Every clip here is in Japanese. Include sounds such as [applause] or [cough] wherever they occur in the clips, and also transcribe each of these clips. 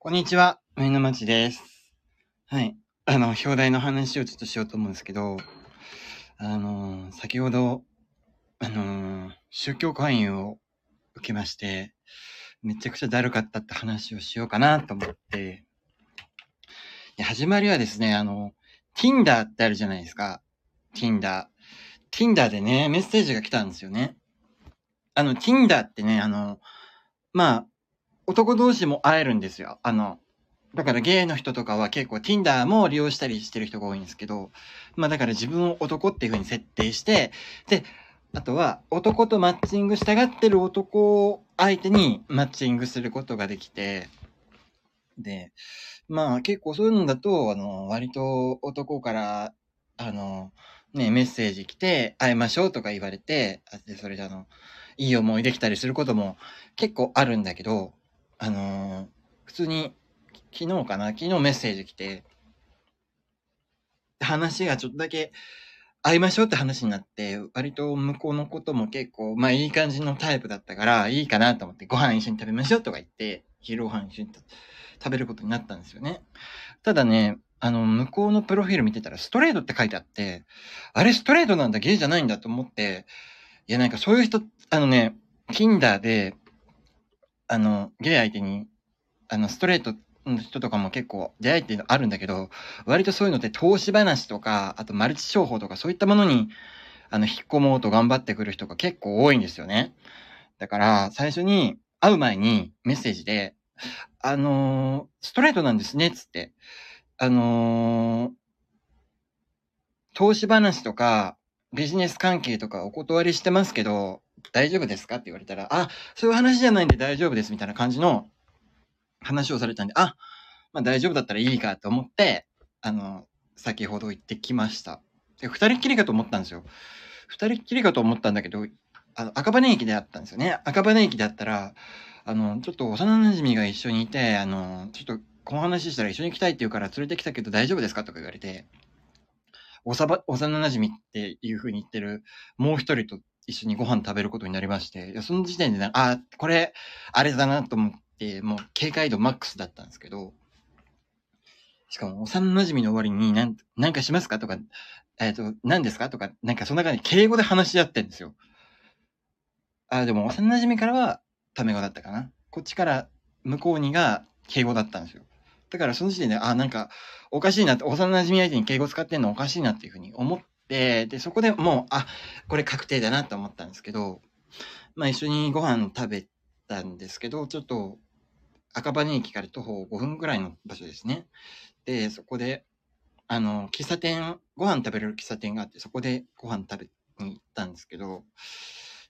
こんにちは、上野町です。はい。あの、表題の話をちょっとしようと思うんですけど、あの、先ほど、あの、宗教勧誘を受けまして、めちゃくちゃだるかったって話をしようかなと思って、始まりはですね、あの、Tinder ってあるじゃないですか。Tinder。Tinder でね、メッセージが来たんですよね。あの、Tinder ってね、あの、まあ、男同士も会えるんですよ。あの、だからゲイの人とかは結構 Tinder も利用したりしてる人が多いんですけど、まあだから自分を男っていう風に設定して、で、あとは男とマッチングしたがってる男を相手にマッチングすることができて、で、まあ結構そういうのだと、あの、割と男から、あの、ね、メッセージ来て、会いましょうとか言われて、あで、それであの、いい思いできたりすることも結構あるんだけど、あのー普通に、昨日かな？昨日メッセージ来て、話がちょっとだけ会いましょうって話になって、割と向こうのことも結構、まあいい感じのタイプだったから、いいかなと思って、ご飯一緒に食べましょうとか言って、昼ご飯一緒に食べることになったんですよね。ただね、あの、向こうのプロフィール見てたら、ストレートって書いてあって、あれストレートなんだ、ゲイじゃないんだと思って、いやなんかそういう人、あのね、Tinder で、あの、ゲイ相手に、あの、ストレートの人とかも結構出会いっていうのあるんだけど、割とそういうのって投資話とか、あとマルチ商法とかそういったものに、あの、引っ込もうと頑張ってくる人が結構多いんですよね。だから、最初に会う前にメッセージで、あのーストレートなんですね、つって。あのー投資話とか、ビジネス関係とかお断りしてますけど、大丈夫ですか？って言われたら、あ、そういう話じゃないんで大丈夫ですみたいな感じの話をされたんで、あ、まあ大丈夫だったらいいかと思って、あの、先ほど行ってきました。で、二人っきりかと思ったんですよ。二人っきりかと思ったんだけど、あの、赤羽駅であったんですよね。赤羽駅であったら、あの、ちょっと幼馴染が一緒にいて、あの、ちょっとこの話したら一緒に行きたいって言うから連れてきたけど大丈夫ですかとか言われて、おさば、幼馴染っていう風に言ってるもう一人と一緒にご飯食べることになりまして、いやその時点でね、あ、これ、あれだなと思って、もう警戒度マックスだったんですけど、しかも幼馴染の終わりになん、なんかしますかとか、えっ、と、何ですかとか、なんかそんな感じで敬語で話し合ってんですよ。あ、でも幼馴染からはタメ語だったかな。こっちから向こうにが敬語だったんですよ。だからその時点で、あ、なんかおかしいなって、幼馴染相手に敬語使ってんのおかしいなっていうふうに思っ、で、そこでもう、あ、これ確定だなと思ったんですけど、まあ一緒にご飯食べたんですけど、ちょっと赤羽駅から徒歩5分ぐらいの場所ですね。で、そこで、あの、喫茶店、ご飯食べれる喫茶店があって、そこでご飯食べに行ったんですけど、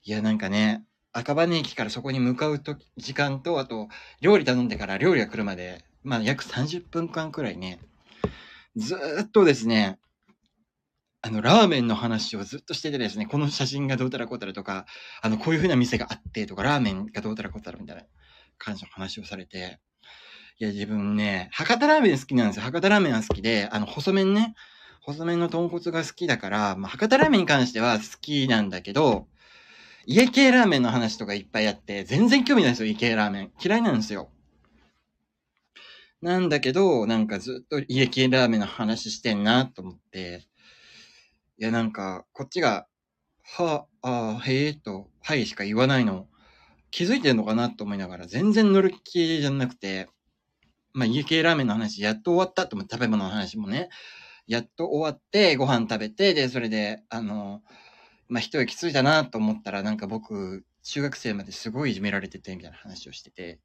いや、なんかね、赤羽駅からそこに向かうと時間と、あと、料理頼んでから料理が来るまで、まあ約30分間くらいね、ずっとですね、あの、ラーメンの話をずっとしててですね、この写真がどうたらこうたらとか、あの、こういう風な店があってとか、ラーメンがどうたらこうたらみたいな感じの話をされて、いや、自分ね、博多ラーメン好きなんですよ。博多ラーメンは好きで、あの、細麺ね、細麺の豚骨が好きだから、まあ、博多ラーメンに関しては好きなんだけど、家系ラーメンの話とかいっぱいあって、全然興味ないですよ、家系ラーメン。嫌いなんですよ。なんだけど、なんかずっと家系ラーメンの話してんなと思って、いや、なんか、こっちが、は、あ、へえと、はいしか言わないの、気づいてんのかなと思いながら、全然乗る気じゃなくて、まあ、家系ラーメンの話、やっと終わったと思って、食べ物の話もね、やっと終わって、ご飯食べて、で、それで、あの、まあ、一息ついたなと思ったら、なんか僕、中学生まですごいいじめられてて、みたいな話をしてて、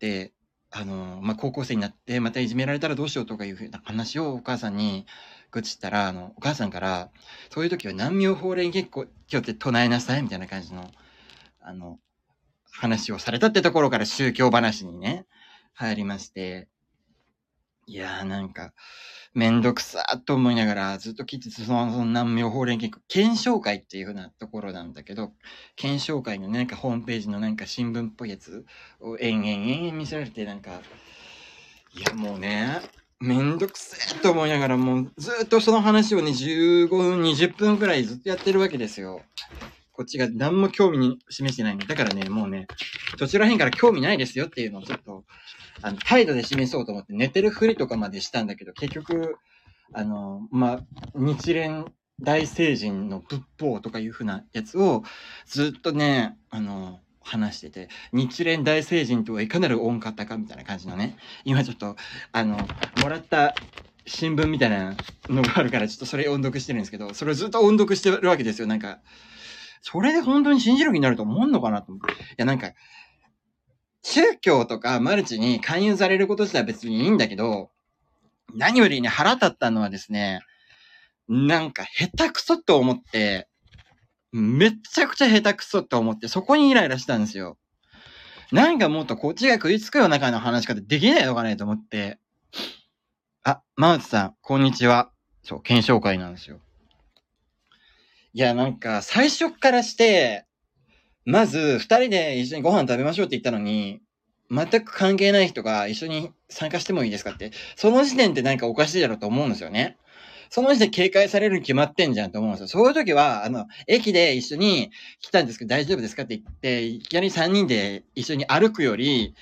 で、あの、まあ、高校生になって、またいじめられたらどうしようとかいうふうな話をお母さんに愚痴ったら、あの、お母さんから、そういう時は難病法令結構、今日って唱えなさい、みたいな感じの、あの、話をされたってところから宗教話にね、入りまして、いやーなんか、めんどくさーと思いながらずっと聞いてて、その、その南無法蓮結構、検証会っていう風なところなんだけど、検証会のなんかホームページのなんか新聞っぽいやつを延々延々見せられて、なんか、いやもうね、めんどくせえと思いながら、もうずっとその話をね、15分、20分くらいずっとやってるわけですよ。こっちが何も興味に示してないの。だからね、もうね、どちら辺から興味ないですよっていうのをちょっと、あの、態度で示そうと思って寝てるふりとかまでしたんだけど、結局、あの、まあ、日蓮大聖人の仏法とかいうふうなやつをずっとね、あの、話してて、日蓮大聖人とはいかなる恩方かみたいな感じのね、今ちょっと、あの、もらった新聞みたいなのがあるから、ちょっとそれ音読してるんですけど、それをずっと音読してるわけですよ。なんか、それで本当に信じる気になると思うのかなと思って。いや、なんか、宗教とかマルチに勧誘されること自体は別にいいんだけど、何よりね、腹立ったのはですね、なんか下手くそと思って、めっちゃくちゃ下手くそって思って、そこにイライラしたんですよ。なんかもっとこっちが食いつくような感じの話し方できないのかねと思って。あ、マウツさん、こんにちは。そう、検証会なんですよ。いや、なんか、最初からして、まず、二人で一緒にご飯食べましょうって言ったのに、全く関係ない人が一緒に参加してもいいですかって、その時点って何かおかしいだろうと思うんですよね。その時点警戒されるに決まってんじゃんと思うんですよ。そういう時は、あの、駅で一緒に来たんですけど大丈夫ですかって言って、いきなり3人で一緒に歩くより、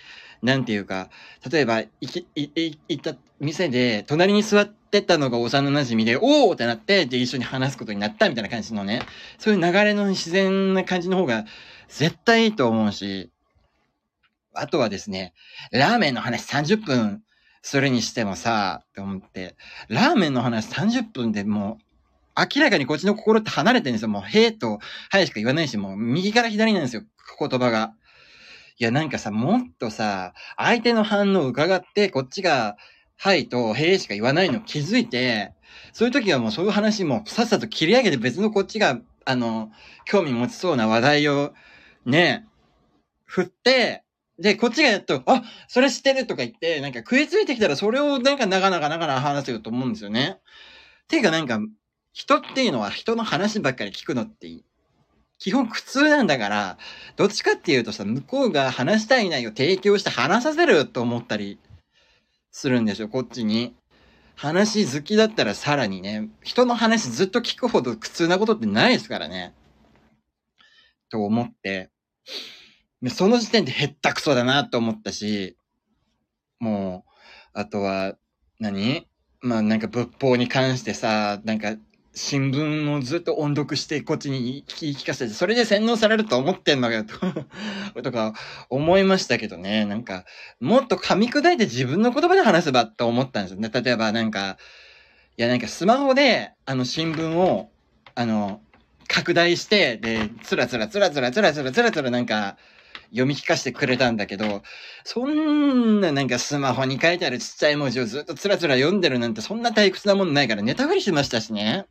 なんていうか、例えば、いき、行った店で、隣に座ってたのが幼馴染で、おーってなって、で、一緒に話すことになったみたいな感じのね、そういう流れの自然な感じの方が、絶対いいと思うし、あとはですね、ラーメンの話30分それにしてもさ、って思って、ラーメンの話30分でもう、明らかにこっちの心って離れてるんですよ。もう、へーと、はいしか言わないし、もう、右から左なんですよ。言葉が。いや、なんかさ、もっとさ、相手の反応を伺って、こっちが、はいと、へーしか言わないの気づいて、そういう時はもうそういう話もさっさと切り上げて別のこっちが、あの、興味持ちそうな話題を、ね、振って、で、こっちがやっと、あ、それ知ってるとか言って、なんか食いついてきたらそれをなんかなかなかなかなか話せよと思うんですよね。ていうかなんか、人っていうのは人の話ばっかり聞くのって基本苦痛なんだから、どっちかっていうとさ、向こうが話したい内容を提供して話させると思ったりするんですよ、こっちに。話好きだったらさらにね、人の話ずっと聞くほど苦痛なことってないですからね。と思って。その時点でへったくそだなと思ったし、もう、あとは何、まあなんか仏法に関してさ、なんか新聞をずっと音読してこっちに聞き聞かせて、それで洗脳されると思ってんのかよと [laughs] とか思いましたけどね。なんか、もっと噛み砕いて自分の言葉で話せばと思ったんですよね。例えばなんか、いやなんかスマホであの新聞を、あの、拡大して、で、つらつらつらつらつらつらつらつらなんか、読み聞かせてくれたんだけど、そんななんかスマホに書いてあるちっちゃい文字をずっとつらつら読んでるなんてそんな退屈なもんないからネタ振りしましたしね。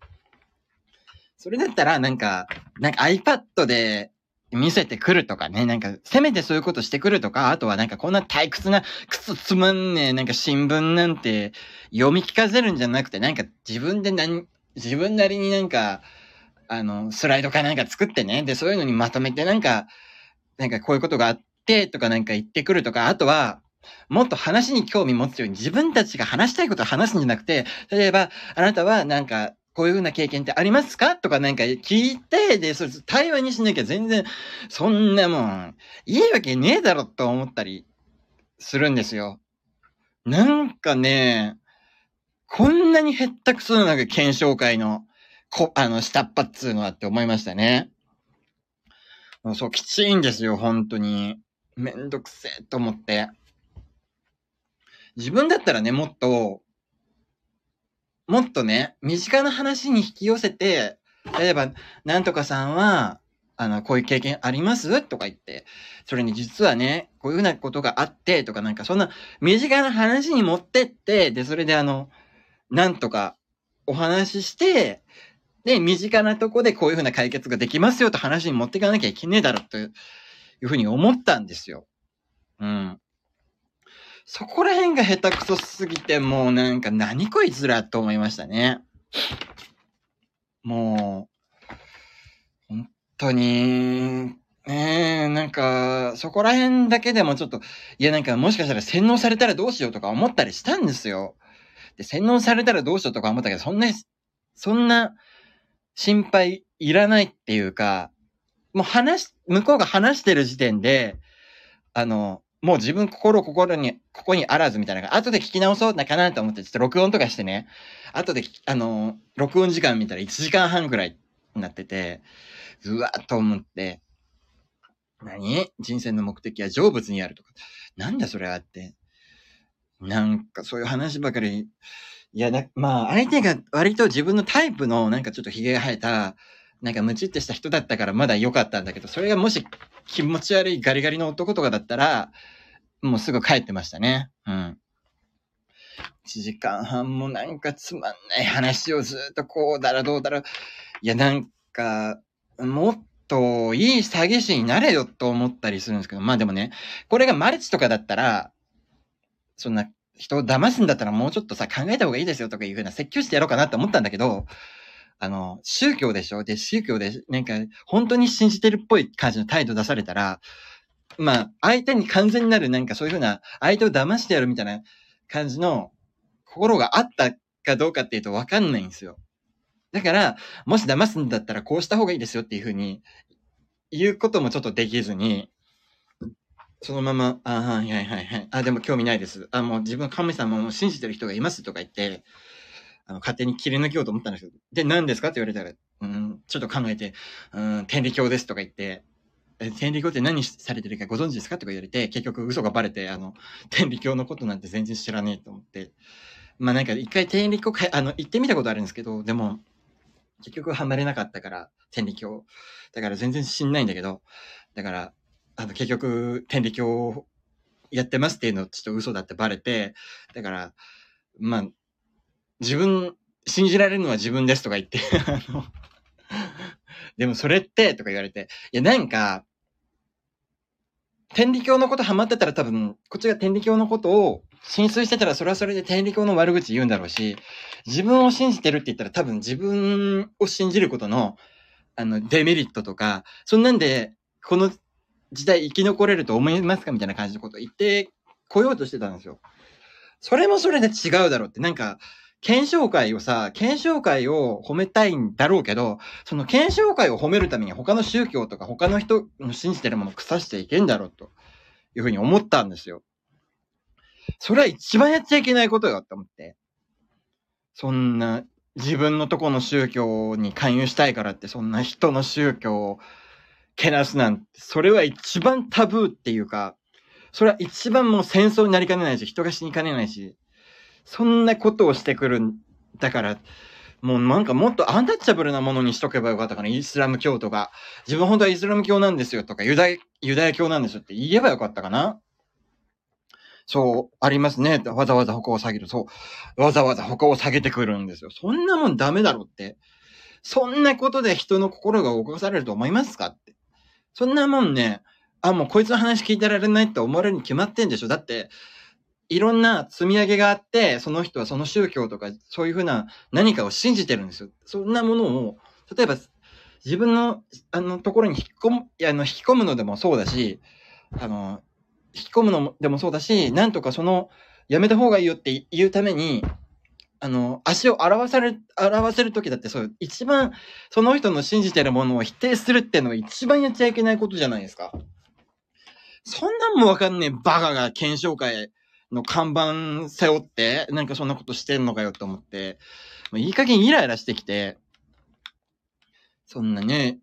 それだったらなんか、なんか iPad で見せてくるとかね、なんか、せめてそういうことしてくるとか、あとはなんかこんな退屈な、くつつまんねえ、なんか新聞なんて読み聞かせるんじゃなくて、なんか自分で何、自分なりになんか、あの、スライドかなんか作ってね、で、そういうのにまとめてなんか、なんかこういうことがあってとかなんか言ってくるとか、あとは、もっと話に興味持つように自分たちが話したいことを話すんじゃなくて、例えば、あなたはなんか、こういうふうな経験ってありますか？とかなんか聞いて、で、それ対話にしなきゃ全然、そんなもん、いいわけねえだろと思ったりするんですよ。なんかね、こんなに減ったくそななんか検証会の、こ、あの、下っ端っつうのはって思いましたね。そう、きちいんですよ、本当に。めんどくせえと思って。自分だったらね、もっと、もっとね、身近な話に引き寄せて、例えば、なんとかさんは、あの、こういう経験あります？とか言って、それに実はね、こういうふうなことがあって、とかなんかそんな身近な話に持ってって、で、それであの、なんとかお話しして、で、身近なとこでこういうふうな解決ができますよと話に持っていかなきゃいけねえだろというふうに思ったんですよ。うん。そこら辺が下手くそすぎて、もうなんか何こいつらと思いましたね。もう、本当に、ねえ、なんか、そこら辺だけでもちょっと、いやなんかもしかしたら洗脳されたらどうしようとか思ったりしたんですよ。で、洗脳されたらどうしようとか思ったけど、そんな、そんな、心配いらないっていうか、もう話向こうが話してる時点で、あの、もう自分心心に、ここにあらずみたいな、後で聞き直そうなかなと思って、ちょっと録音とかしてね、後で、あの、録音時間見たら1時間半くらいになってて、うわーっと思って、何？人生の目的は成仏にあるとか。なんだそれはって。なんかそういう話ばかり。いや、まあ、相手が割と自分のタイプのなんかちょっと髭が生えた、なんかムチってした人だったからまだ良かったんだけど、それがもし気持ち悪いガリガリの男とかだったら、もうすぐ帰ってましたね。うん。1時間半もなんかつまんない話をずっとこうだらどうだら。いや、なんか、もっといい詐欺師になれよと思ったりするんですけど、まあでもね、これがマルチとかだったら、そんな人を騙すんだったらもうちょっとさ、考えた方がいいですよとかいうふうな説教してやろうかなって思ったんだけど、あの、宗教でしょ？で、宗教で、なんか、本当に信じてるっぽい感じの態度出されたら、まあ、相手に完全になる、なんかそういうふうな、相手を騙してやるみたいな感じの心があったかどうかっていうとわかんないんですよ。だから、もし騙すんだったらこうした方がいいですよっていうふうに言うこともちょっとできずに、そのまま、あはいはいはいはい。あ、でも興味ないです。あ、もう自分神様を信じてる人がいますとか言って、あの、勝手に切り抜けようと思ったんですけど、で、何ですかって言われたら、うん、ちょっと考えて、うん、天理教ですとか言って、天理教って何されてるかご存知ですかとか言われて、結局嘘がバレて、あの、天理教のことなんて全然知らねえと思って、まあなんか一回天理教か、あの、行ってみたことあるんですけど、でも、結局ハマれなかったから、天理教。だから全然知んないんだけど、だから、あの、結局、天理教やってますっていうのちょっと嘘だってバレて、だから、まあ、自分、信じられるのは自分ですとか言ってあの、[laughs] でもそれって、とか言われて、いや、なんか、天理教のことハマってたら多分、こっちが天理教のことを浸水してたらそれはそれで天理教の悪口言うんだろうし、自分を信じてるって言ったら多分自分を信じることの、あの、デメリットとか、そんなんで、この時代生き残れると思いますかみたいな感じのことを言ってこようとしてたんですよ。それもそれで違うだろうって、なんか、検証会をさ、検証会を褒めたいんだろうけど、その検証会を褒めるために他の宗教とか他の人の信じてるものを腐していけんだろうというふうに思ったんですよ。それは一番やっちゃいけないことよって思って。そんな自分のとこの宗教に勧誘したいからってそんな人の宗教をけなすなんて、それは一番タブーっていうか、それは一番もう戦争になりかねないし、人が死にかねないし、そんなことをしてくるんだから、もうなんかもっとアンタッチャブルなものにしとけばよかったかな。イスラム教とか。自分本当はイスラム教なんですよとか、ユダヤ、ユダヤ教なんですよって言えばよかったかな。そう、ありますね。わざわざ他を下げる。そう。わざわざ他を下げてくるんですよ。そんなもんダメだろって。そんなことで人の心が動かされると思いますかって。そんなもんね、あ、もうこいつの話聞いてられないって思われるに決まってんでしょ。だって、いろんな積み上げがあって、その人はその宗教とか、そういうふうな何かを信じてるんですよ。そんなものを、例えば、自分の、あの、ところに引き込む、あの、引き込むのでもそうだし、あの、引き込むのでもそうだし、なんとかその、やめた方がいいよって言うために、あの、足を表され、表せるときだってそう、一番、その人の信じてるものを否定するっていうのが一番やっちゃいけないことじゃないですか。そんなんもわかんねえバカが検証会の看板背負って、なんかそんなことしてんのかよと思って、もういい加減イライラしてきて、そんなね、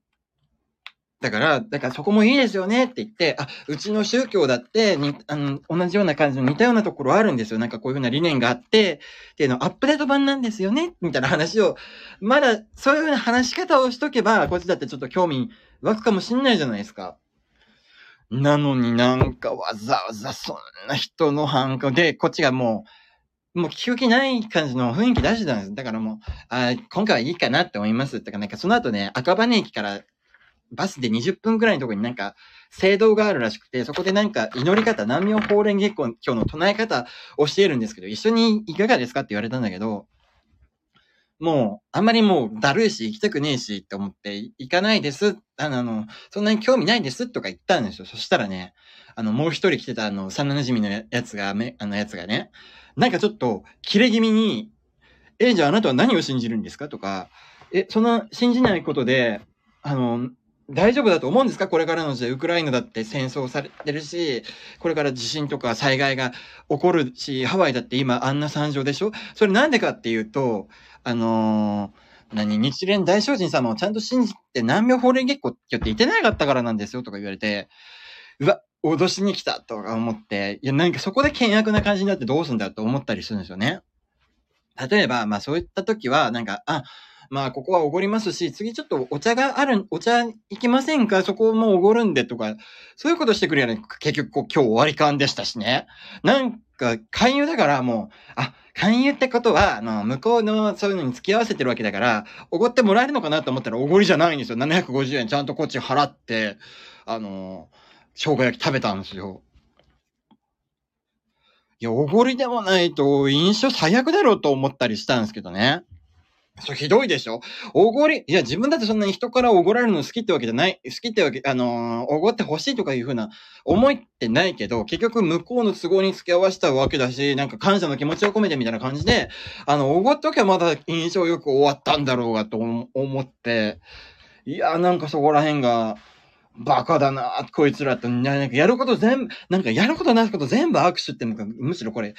だから、だからそこもいいですよねって言って、あ、うちの宗教だってに、あの、同じような感じの似たようなところあるんですよ。なんかこういうふうな理念があって、っていうのアップデート版なんですよねみたいな話を、まだそういうふうな話し方をしとけば、こっちだってちょっと興味湧くかもしんないじゃないですか。なのになんかわざわざそんな人の反感で、こっちがもう、もう聞く気ない感じの雰囲気出してたんです。だからもう、あ今回はいいかなって思います。ってか、なんかその後ね、赤羽駅からバスで20分くらいのところになんか、聖堂があるらしくて、そこでなんか祈り方、南明法蓮月光今日の唱え方をしているんですけど、一緒にいかがですかって言われたんだけど、もう、あんまりもう、だるいし、行きたくねえし、と思って、行かないです。あの、あの、そんなに興味ないですとか言ったんですよ。そしたらね、あの、もう一人来てた、あの、幼馴染のやつが、め、あのやつがね、なんかちょっと、切れ気味に、え、じゃああなたは何を信じるんですか？とか、え、そんな、信じないことで、あの、大丈夫だと思うんですか？これからの時代、ウクライナだって戦争されてるし、これから地震とか災害が起こるし、ハワイだって今あんな惨状でしょ？それなんでかっていうと、あのー、何、日蓮大聖人様をちゃんと信じて何秒法令月光って言ってなかったからなんですよとか言われて、うわ、脅しに来たとか思って、いや、なんかそこで険悪な感じになってどうすんだと思ったりするんですよね。例えば、まあそういった時は、なんか、あ、まあここはおごりますし、次ちょっとお茶がある、お茶行きませんか？そこもおごるんでとか、そういうことしてくるよね。結局こう今日終わり感でしたしね。なんか、勧誘だからもう、あ、勧誘ってことは、あの、向こうのそういうのに付き合わせてるわけだから、おごってもらえるのかなと思ったらおごりじゃないんですよ。750円ちゃんとこっち払って、あの、生姜焼き食べたんですよ。いや、おごりでもないと印象最悪だろうと思ったりしたんですけどね。それひどいでしょ。おごり、いや、自分だってそんなに人からおごられるの好きってわけじゃない、好きってわけ、あのー、おごってほしいとかいうふうな思いってないけど、結局向こうの都合に付き合わせたわけだし、なんか感謝の気持ちを込めてみたいな感じで、あの、おごっときゃまだ印象よく終わったんだろうがと思って、いや、なんかそこら辺が、バカだな、こいつらって、なんかやること全部、なんかやることなすこと全部握手って、むしろこれ、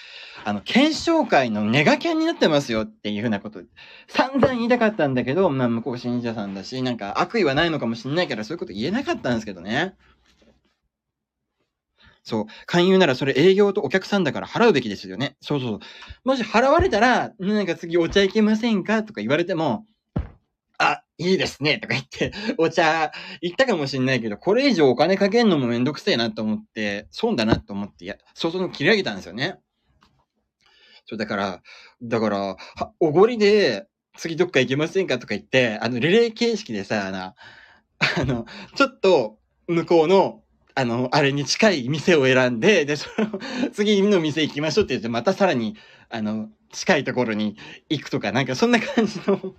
あの、検証会のネガキャンになってますよっていうふうなこと、散々言いたかったんだけど、まあ、向こう信者さんだし、なんか悪意はないのかもしんないからそういうこと言えなかったんですけどね。そう。勧誘ならそれ営業とお客さんだから払うべきですよね。そうそう。もし払われたら、なんか次お茶行けませんかとか言われても、いいですね、とか言って、お茶行ったかもしんないけど、これ以上お金かけんのもめんどくせえなと思って、損だなと思って、いや、早々に切り上げたんですよね。そう、だから、だから、おごりで、次どっか行けませんか？とか言って、あの、リレー形式でさ、あの、あの、ちょっと、向こうの、あの、あれに近い店を選んで、で、その、次の店行きましょうって言って、またさらに、あの、近いところに行くとか、なんかそんな感じの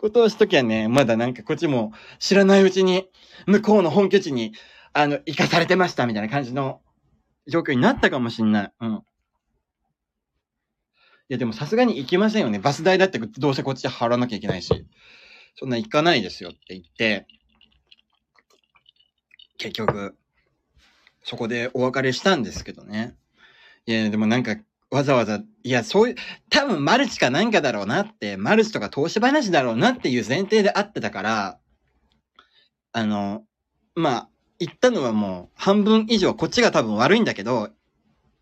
ことをしときゃね、まだなんかこっちも知らないうちに、向こうの本拠地に、あの、行かされてましたみたいな感じの状況になったかもしんない。うん。いや、でもさすがに行きませんよね。バス代だってどうせこっちで払わなきゃいけないし。そんな行かないですよって言って、結局、そこでお別れしたんですけどね。いや、でもなんかわざわざ、いや、そういう、多分マルチかなんかだろうなって、マルチとか投資話だろうなっていう前提であってたから、あの、まあ、言ったのはもう半分以上こっちが多分悪いんだけど、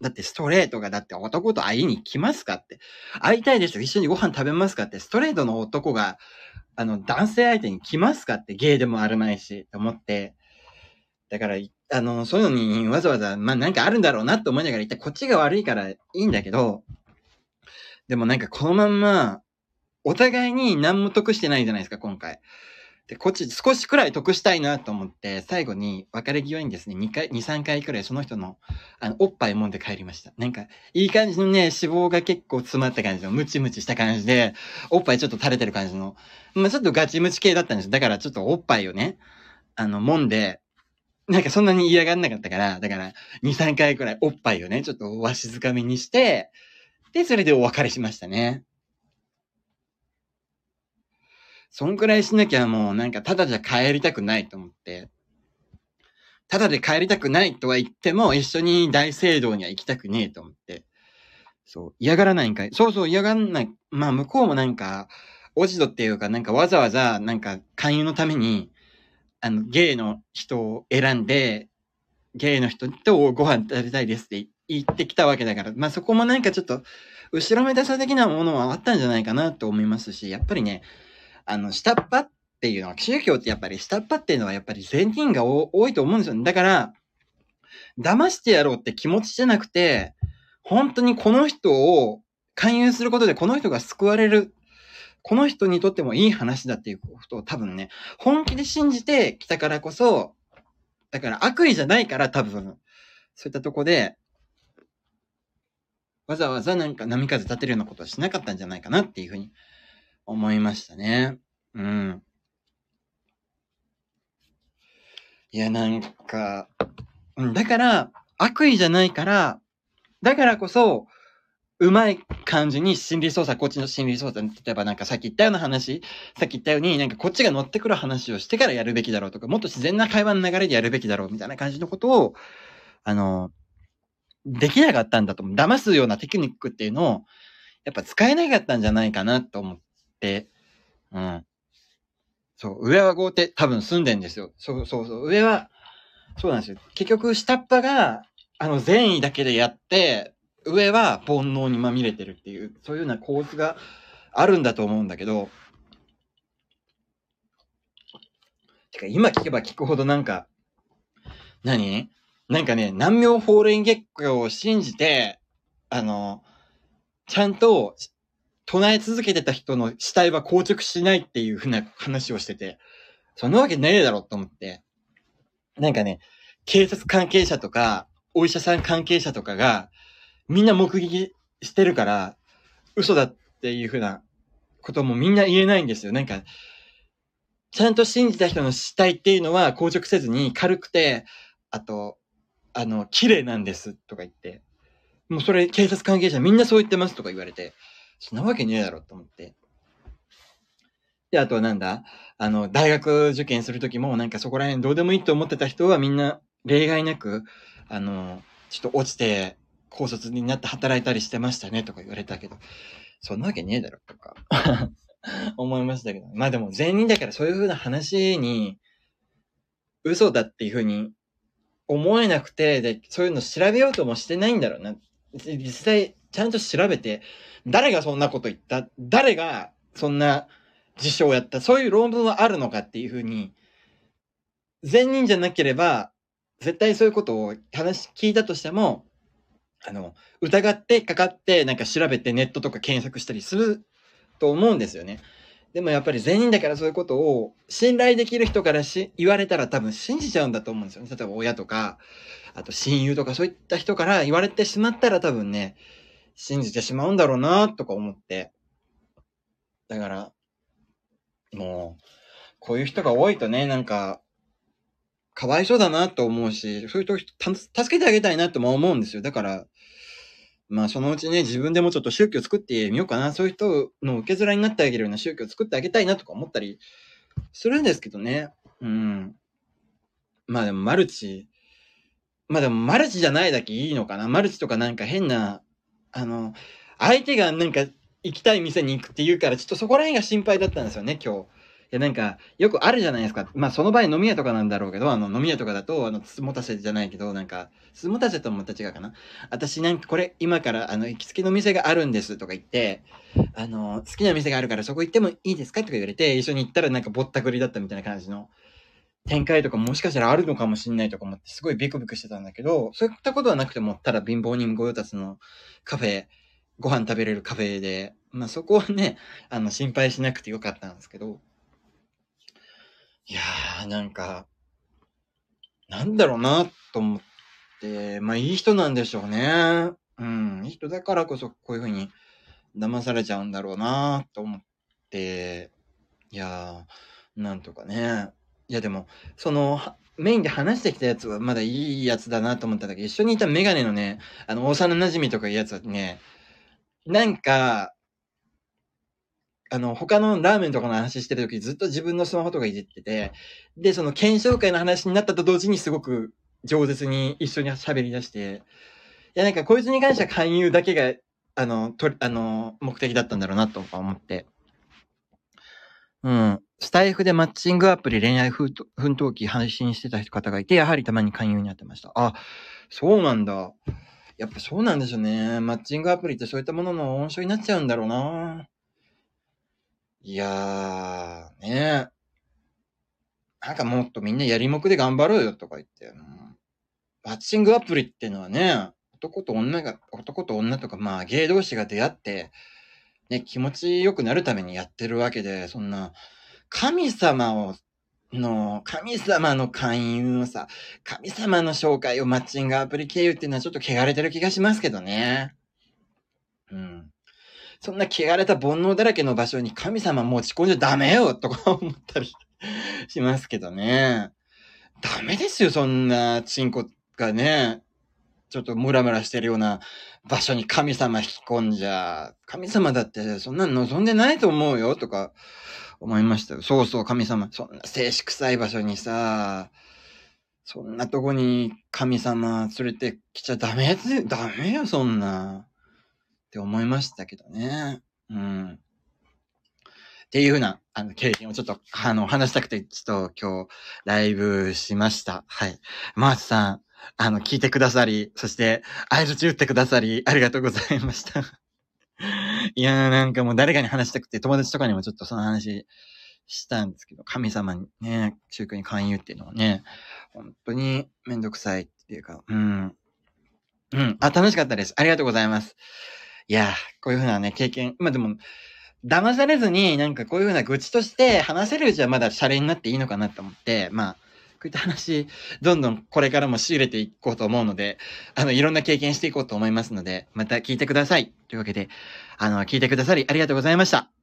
だってストレートがだって男と会いに来ますかって。会いたいでしょ一緒にご飯食べますかって。ストレートの男が、あの、男性相手に来ますかって。ゲイでもあるまいし、と思って。だから、あの、そういうのにわざわざ、まあなんかあるんだろうなって思いながら言ったこっちが悪いからいいんだけど、でもなんかこのまんま、お互いに何も得してないじゃないですか、今回。で、こっち少しくらい得したいなと思って、最後に別れ際にですね、2回、2、3回くらいその人の、あの、おっぱい揉んで帰りました。なんか、いい感じのね、脂肪が結構詰まった感じの、ムチムチした感じで、おっぱいちょっと垂れてる感じの、まあちょっとガチムチ系だったんですよだからちょっとおっぱいをね、あの、揉んで、[laughs] なんかそんなに嫌がんなかったから、だから、2、3回くらいおっぱいをね、ちょっとわしづかみにして、で、それでお別れしましたね。そんくらいしなきゃもうなんかただじゃ帰りたくないと思って。ただで帰りたくないとは言っても、一緒に大聖堂には行きたくねえと思って。そう、嫌がらないんかい。そうそう、嫌がんない。まあ、向こうもなんか、おじどっていうか、なんかわざわざ、なんか、勧誘のために、あの、ゲイの人を選んで、ゲイの人とご飯食べたいですって言ってきたわけだから、まあそこもなんかちょっと、後ろめたさ的なものはあったんじゃないかなと思いますし、やっぱりね、あの、下っ端っていうのは、宗教ってやっぱり下っ端っていうのはやっぱり善人が多いと思うんですよね。だから、騙してやろうって気持ちじゃなくて、本当にこの人を勧誘することでこの人が救われるこの人にとってもいい話だっていうことを多分ね、本気で信じてきたからこそ、だから悪意じゃないから多分、そういったとこで、わざわざなんか波風立てるようなことはしなかったんじゃないかなっていうふうに思いましたね。うん。いや、なんか、うん、だから、悪意じゃないから、だからこそ、うまい感じに心理操作、こっちの心理操作、例えばなんかさっき言ったような話、さっき言ったように、なんかこっちが乗ってくる話をしてからやるべきだろうとか、もっと自然な会話の流れでやるべきだろうみたいな感じのことを、あの、できなかったんだと思う。騙すようなテクニックっていうのを、やっぱ使えなかったんじゃないかなと思って、うん。そう、上は豪邸多分住んでんですよ。そうそうそう。上は、そうなんですよ。結局、下っ端が、あの、善意だけでやって、上は煩悩にまみれてるっていう、そういうような構図があるんだと思うんだけど、てか今聞けば聞くほどなんか、何？なんかね、南妙法蓮月光を信じて、あの、ちゃんと唱え続けてた人の死体は硬直しないっていうふうな話をしてて、そんなわけねえだろと思って。なんかね、警察関係者とか、お医者さん関係者とかが、みんな目撃してるから、嘘だっていうふうなこともみんな言えないんですよ。なんか、ちゃんと信じた人の死体っていうのは硬直せずに軽くて、あと、あの、綺麗なんですとか言って、もうそれ警察関係者みんなそう言ってますとか言われて、そんなわけねえだろと思って。で、あとはなんだあの、大学受験するときもなんかそこら辺どうでもいいと思ってた人はみんな例外なく、あの、ちょっと落ちて高卒になって働いたりしてましたねとか言われたけど、そんなわけねえだろとか [laughs] 思いましたけど。まあでも全員だからそういう風な話に嘘だっていう風に思えなくて、で、そういうの調べようともしてないんだろうな。実際、ちゃんと調べて、誰がそんなこと言った？誰がそんな事象をやった？そういう論文はあるのかっていうふうに、善人じゃなければ、絶対そういうことを話聞いたとしても、あの、疑ってかかって、なんか調べてネットとか検索したりすると思うんですよね。でもやっぱり善人だからそういうことを信頼できる人からし言われたら多分信じちゃうんだと思うんですよね。例えば親とか、あと親友とかそういった人から言われてしまったら多分ね、信じてしまうんだろうなとか思って。だから、もう、こういう人が多いとね、なんか、かわいそうだなと思うし、そういう人、助けてあげたいなとも思うんですよ。だから、まあそのうちね、自分でもちょっと宗教作ってみようかな。そういう人の受け皿になってあげるような宗教作ってあげたいなとか思ったりするんですけどね。うん。まあでもマルチ、まあでもマルチじゃないだけいいのかな。マルチとかなんか変な、あの、相手がなんか行きたい店に行くって言うから、ちょっとそこら辺が心配だったんですよね、今日。や、なんか、よくあるじゃないですか。まあ、その場合飲み屋とかなんだろうけど、あの、飲み屋とかだと、あの、つもたせじゃないけど、なんか、つもたせともまた違うかな。私なんかこれ、今から、あの、行きつけの店があるんですとか言って、あの、好きな店があるからそこ行ってもいいですかとか言われて、一緒に行ったらなんかぼったくりだったみたいな感じの展開とかもしかしたらあるのかもしんないとか思って、すごいビクビクしてたんだけど、そういったことはなくても、ただ貧乏人御用達のカフェ、ご飯食べれるカフェで、まあそこはね、あの、心配しなくてよかったんですけど、いやー、なんか、なんだろうな、と思って、まあいい人なんでしょうね。うん、いい人だからこそこういうふうに騙されちゃうんだろうな、と思って、いやー、なんとかね。いやでも、その、メインで話してきたやつはまだいいやつだなと思ったんだけど、一緒にいたメガネのね、あの、幼馴染とかいうやつはね、なんか、あの、他のラーメンとかの話してる時ずっと自分のスマホとかいじってて、で、その検証会の話になったと同時にすごく饒舌に一緒に喋り出して、いや、なんかこいつに関しては勧誘だけが、あの、と、あの、目的だったんだろうなとか思って。うん。スタイフでマッチングアプリ恋愛奮闘記配信してた方がいて、やはりたまに勧誘になってました。あ、そうなんだ。やっぱそうなんでしょうね。マッチングアプリってそういったものの温床になっちゃうんだろうな。いやー、ねなんかもっとみんなやりもくで頑張ろうよとか言って、マッチングアプリってのはね、男と女が、男と女とか、まあ、芸同士が出会って、ね、気持ちよくなるためにやってるわけで、そんな、神様を、の、神様の勧誘をさ、神様の紹介をマッチングアプリ経由っていうのはちょっと汚れてる気がしますけどね。うん。そんな汚れた煩悩だらけの場所に神様持ち込んじゃダメよとか思ったりしますけどね。ダメですよ、そんなチンコがね、ちょっとムラムラしてるような場所に神様引き込んじゃ、神様だってそんなの望んでないと思うよとか思いましたよ。そうそう、神様。そんな静止臭い場所にさ、そんなとこに神様連れてきちゃダメ、ダメよ、そんな。って思いましたけどね。うん。っていうふうな、あの、経験をちょっと、あの、話したくて、ちょっと今日、ライブしました。はい。マーチさん、あの、聞いてくださり、そして、合図打ってくださり、ありがとうございました。[laughs] いやーなんかもう誰かに話したくて、友達とかにもちょっとその話したんですけど、神様にね、宗教に勧誘っていうのはね、本当にめんどくさいっていうか、うん。うん。あ、楽しかったです。ありがとうございます。いや、こういうふうなね、経験、まあでも、騙されずに、なんかこういうふうな愚痴として話せるうちはまだシャレになっていいのかなと思って、まあ、こういった話、どんどんこれからも仕入れていこうと思うので、あの、いろんな経験していこうと思いますので、また聞いてください。というわけで、あの、聞いてくださりありがとうございました。